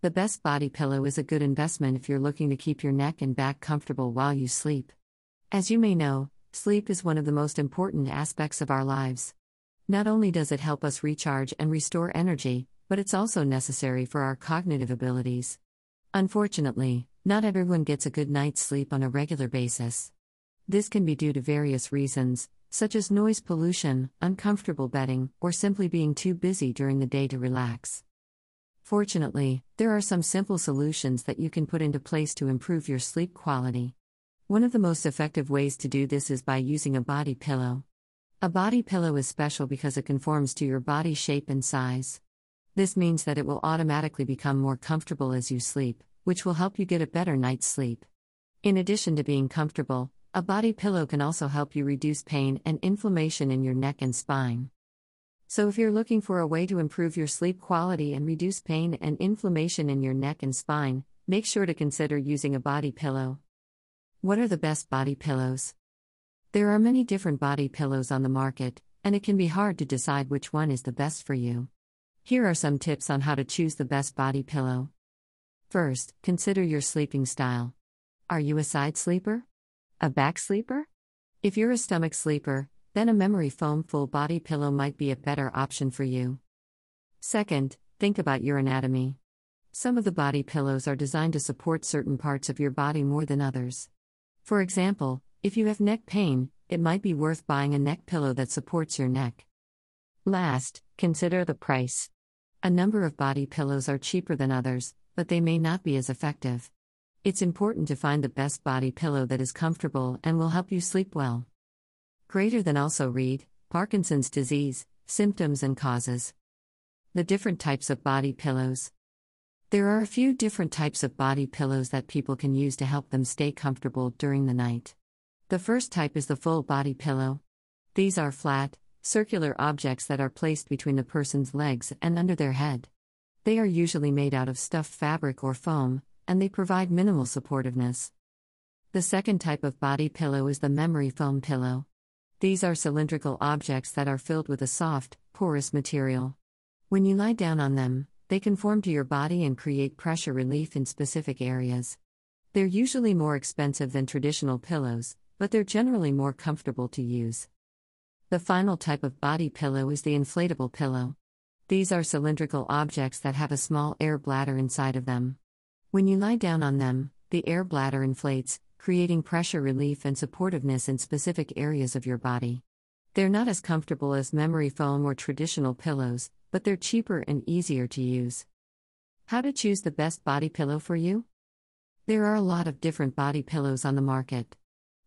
The best body pillow is a good investment if you're looking to keep your neck and back comfortable while you sleep. As you may know, sleep is one of the most important aspects of our lives. Not only does it help us recharge and restore energy, but it's also necessary for our cognitive abilities. Unfortunately, not everyone gets a good night's sleep on a regular basis. This can be due to various reasons, such as noise pollution, uncomfortable bedding, or simply being too busy during the day to relax. Fortunately, there are some simple solutions that you can put into place to improve your sleep quality. One of the most effective ways to do this is by using a body pillow. A body pillow is special because it conforms to your body shape and size. This means that it will automatically become more comfortable as you sleep, which will help you get a better night's sleep. In addition to being comfortable, a body pillow can also help you reduce pain and inflammation in your neck and spine. So, if you're looking for a way to improve your sleep quality and reduce pain and inflammation in your neck and spine, make sure to consider using a body pillow. What are the best body pillows? There are many different body pillows on the market, and it can be hard to decide which one is the best for you. Here are some tips on how to choose the best body pillow. First, consider your sleeping style. Are you a side sleeper? A back sleeper? If you're a stomach sleeper, then a memory foam full body pillow might be a better option for you. Second, think about your anatomy. Some of the body pillows are designed to support certain parts of your body more than others. For example, if you have neck pain, it might be worth buying a neck pillow that supports your neck. Last, consider the price. A number of body pillows are cheaper than others, but they may not be as effective. It's important to find the best body pillow that is comfortable and will help you sleep well. Greater than also read Parkinson's disease, symptoms and causes. The different types of body pillows. There are a few different types of body pillows that people can use to help them stay comfortable during the night. The first type is the full body pillow. These are flat, circular objects that are placed between the person's legs and under their head. They are usually made out of stuffed fabric or foam, and they provide minimal supportiveness. The second type of body pillow is the memory foam pillow. These are cylindrical objects that are filled with a soft, porous material. When you lie down on them, they conform to your body and create pressure relief in specific areas. They're usually more expensive than traditional pillows, but they're generally more comfortable to use. The final type of body pillow is the inflatable pillow. These are cylindrical objects that have a small air bladder inside of them. When you lie down on them, the air bladder inflates, creating pressure relief and supportiveness in specific areas of your body. They're not as comfortable as memory foam or traditional pillows, but they're cheaper and easier to use. How to choose the best body pillow for you? There are a lot of different body pillows on the market.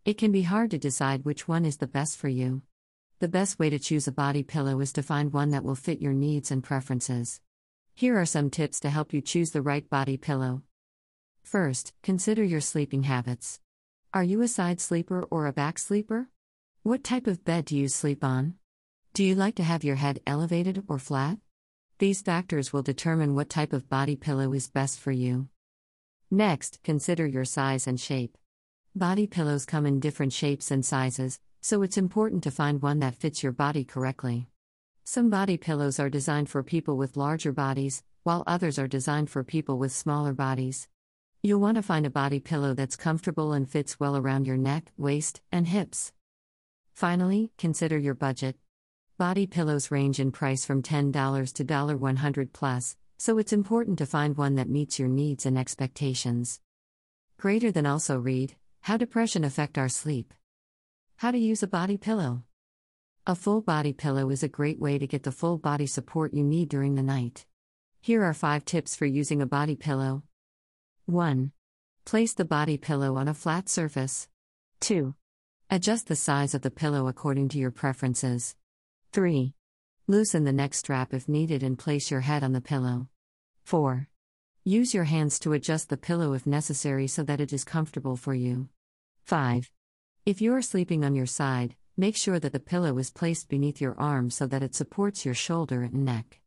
It can be hard to decide which one is the best for you. The best way to choose a body pillow is to find one that will fit your needs and preferences. Here are some tips to help you choose the right body pillow. First, consider your sleeping habits. Are you a side sleeper or a back sleeper? What type of bed do you sleep on? Do you like to have your head elevated or flat? These factors will determine what type of body pillow is best for you. Next, consider your size and shape. Body pillows come in different shapes and sizes, so it's important to find one that fits your body correctly. Some body pillows are designed for people with larger bodies, while others are designed for people with smaller bodies. You'll want to find a body pillow that's comfortable and fits well around your neck, waist, and hips. Finally, consider your budget. Body pillows range in price from $10 to $100 plus, so it's important to find one that meets your needs and expectations. Greater than also read How Depression Affect Our Sleep. How to use a body pillow. A full body pillow is a great way to get the full body support you need during the night. Here are 5 tips for using a body pillow. 1. Place the body pillow on a flat surface. 2. Adjust the size of the pillow according to your preferences. 3. Loosen the neck strap if needed and place your head on the pillow. 4. Use your hands to adjust the pillow if necessary so that it is comfortable for you. 5. If you are sleeping on your side, make sure that the pillow is placed beneath your arm so that it supports your shoulder and neck.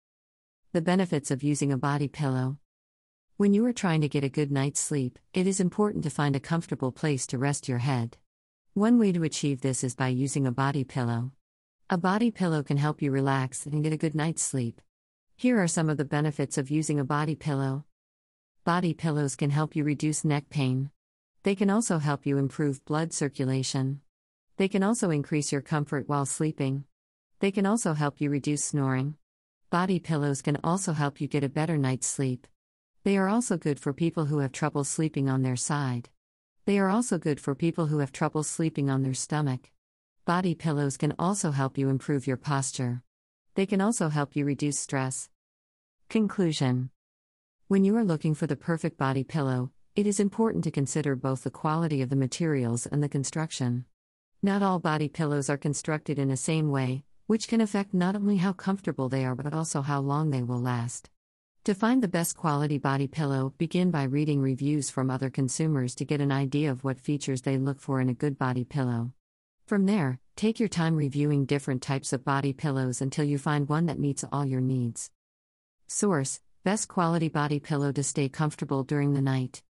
The benefits of using a body pillow. When you are trying to get a good night's sleep, it is important to find a comfortable place to rest your head. One way to achieve this is by using a body pillow. A body pillow can help you relax and get a good night's sleep. Here are some of the benefits of using a body pillow. Body pillows can help you reduce neck pain. They can also help you improve blood circulation. They can also increase your comfort while sleeping. They can also help you reduce snoring. Body pillows can also help you get a better night's sleep. They are also good for people who have trouble sleeping on their side. They are also good for people who have trouble sleeping on their stomach. Body pillows can also help you improve your posture. They can also help you reduce stress. Conclusion When you are looking for the perfect body pillow, it is important to consider both the quality of the materials and the construction. Not all body pillows are constructed in the same way, which can affect not only how comfortable they are but also how long they will last. To find the best quality body pillow, begin by reading reviews from other consumers to get an idea of what features they look for in a good body pillow. From there, take your time reviewing different types of body pillows until you find one that meets all your needs. Source Best quality body pillow to stay comfortable during the night.